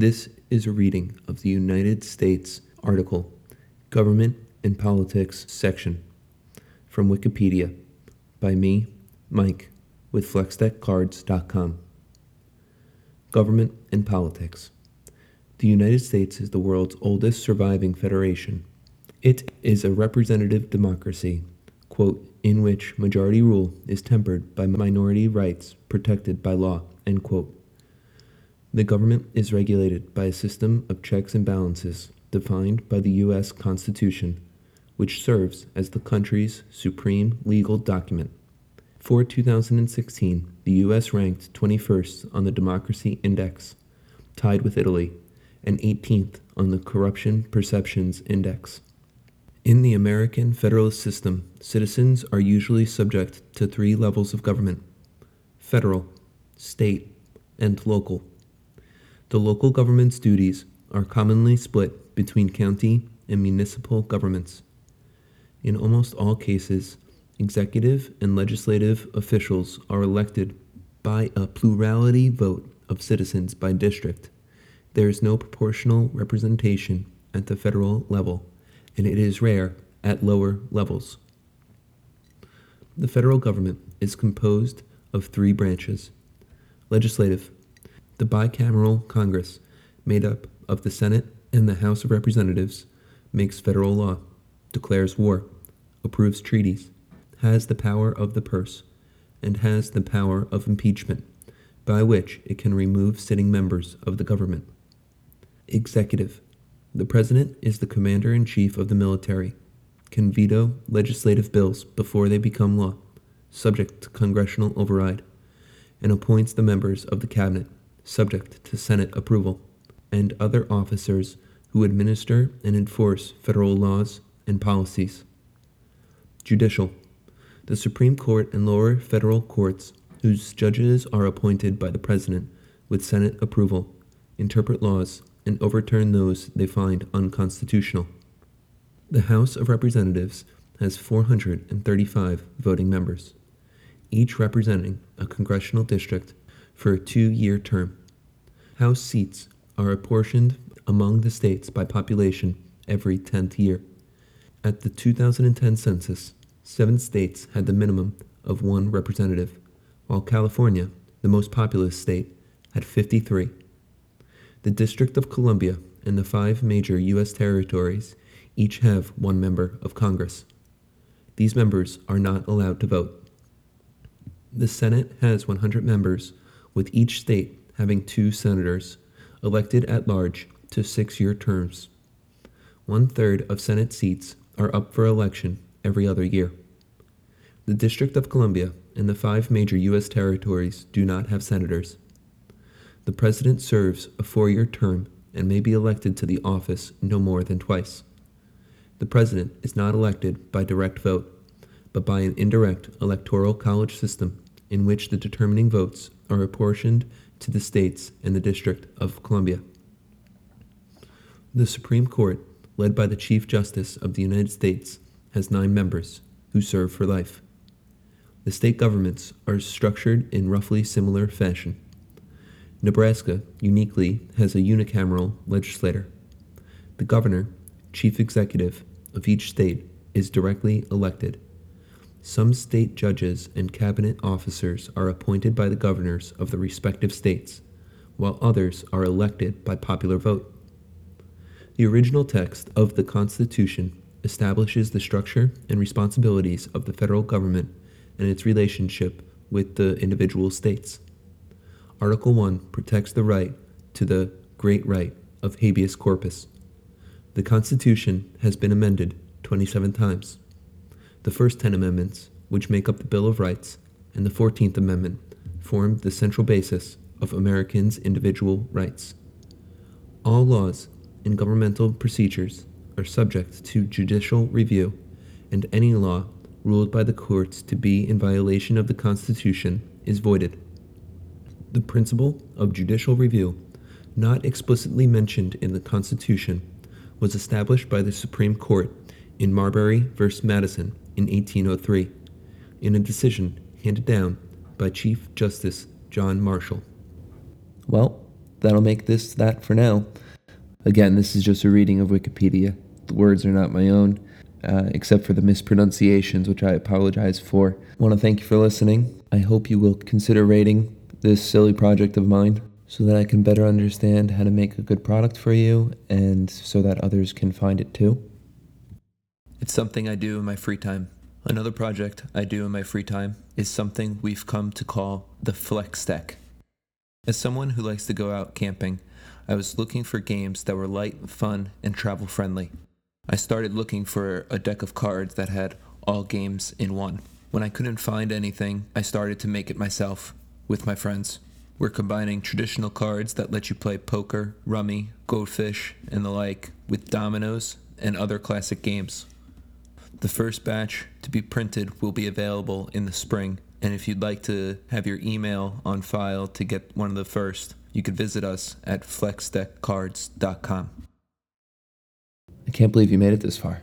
This is a reading of the United States article, Government and Politics section, from Wikipedia, by me, Mike, with FlexDeckCards.com. Government and Politics. The United States is the world's oldest surviving federation. It is a representative democracy, quote, in which majority rule is tempered by minority rights protected by law, end quote. The government is regulated by a system of checks and balances defined by the U.S. Constitution, which serves as the country's supreme legal document. For 2016, the U.S. ranked 21st on the Democracy Index, tied with Italy, and 18th on the Corruption Perceptions Index. In the American federalist system, citizens are usually subject to three levels of government federal, state, and local. The local government's duties are commonly split between county and municipal governments. In almost all cases, executive and legislative officials are elected by a plurality vote of citizens by district. There is no proportional representation at the federal level, and it is rare at lower levels. The federal government is composed of three branches legislative, the bicameral Congress, made up of the Senate and the House of Representatives, makes federal law, declares war, approves treaties, has the power of the purse, and has the power of impeachment, by which it can remove sitting members of the government. Executive. The President is the Commander in Chief of the military, can veto legislative bills before they become law, subject to congressional override, and appoints the members of the Cabinet subject to Senate approval, and other officers who administer and enforce federal laws and policies. Judicial. The Supreme Court and lower federal courts, whose judges are appointed by the President with Senate approval, interpret laws and overturn those they find unconstitutional. The House of Representatives has 435 voting members, each representing a congressional district for a two year term. House seats are apportioned among the states by population every 10th year. At the 2010 census, seven states had the minimum of one representative, while California, the most populous state, had 53. The District of Columbia and the five major U.S. territories each have one member of Congress. These members are not allowed to vote. The Senate has 100 members with each state having two senators elected at large to six year terms. One third of Senate seats are up for election every other year. The District of Columbia and the five major U.S. territories do not have senators. The President serves a four year term and may be elected to the office no more than twice. The President is not elected by direct vote, but by an indirect electoral college system in which the determining votes are apportioned to the states and the District of Columbia. The Supreme Court, led by the Chief Justice of the United States, has nine members who serve for life. The state governments are structured in roughly similar fashion. Nebraska uniquely has a unicameral legislature. The governor, chief executive of each state, is directly elected some state judges and cabinet officers are appointed by the governors of the respective states, while others are elected by popular vote. The original text of the Constitution establishes the structure and responsibilities of the federal government and its relationship with the individual states. Article 1 protects the right to the great writ of habeas corpus. The Constitution has been amended 27 times. The first 10 amendments, which make up the Bill of Rights, and the 14th Amendment form the central basis of Americans' individual rights. All laws and governmental procedures are subject to judicial review, and any law ruled by the courts to be in violation of the Constitution is voided. The principle of judicial review, not explicitly mentioned in the Constitution, was established by the Supreme Court in Marbury v. Madison in 1803 in a decision handed down by Chief Justice John Marshall. Well, that'll make this that for now. Again, this is just a reading of Wikipedia. The words are not my own, uh, except for the mispronunciations, which I apologize for. I want to thank you for listening. I hope you will consider rating this silly project of mine so that I can better understand how to make a good product for you and so that others can find it too. It's something I do in my free time. Another project I do in my free time is something we've come to call the Flex Deck. As someone who likes to go out camping, I was looking for games that were light, fun, and travel friendly. I started looking for a deck of cards that had all games in one. When I couldn't find anything, I started to make it myself with my friends. We're combining traditional cards that let you play poker, rummy, goldfish, and the like with dominoes and other classic games. The first batch to be printed will be available in the spring, and if you'd like to have your email on file to get one of the first, you could visit us at flexdeckcards.com. I can't believe you made it this far.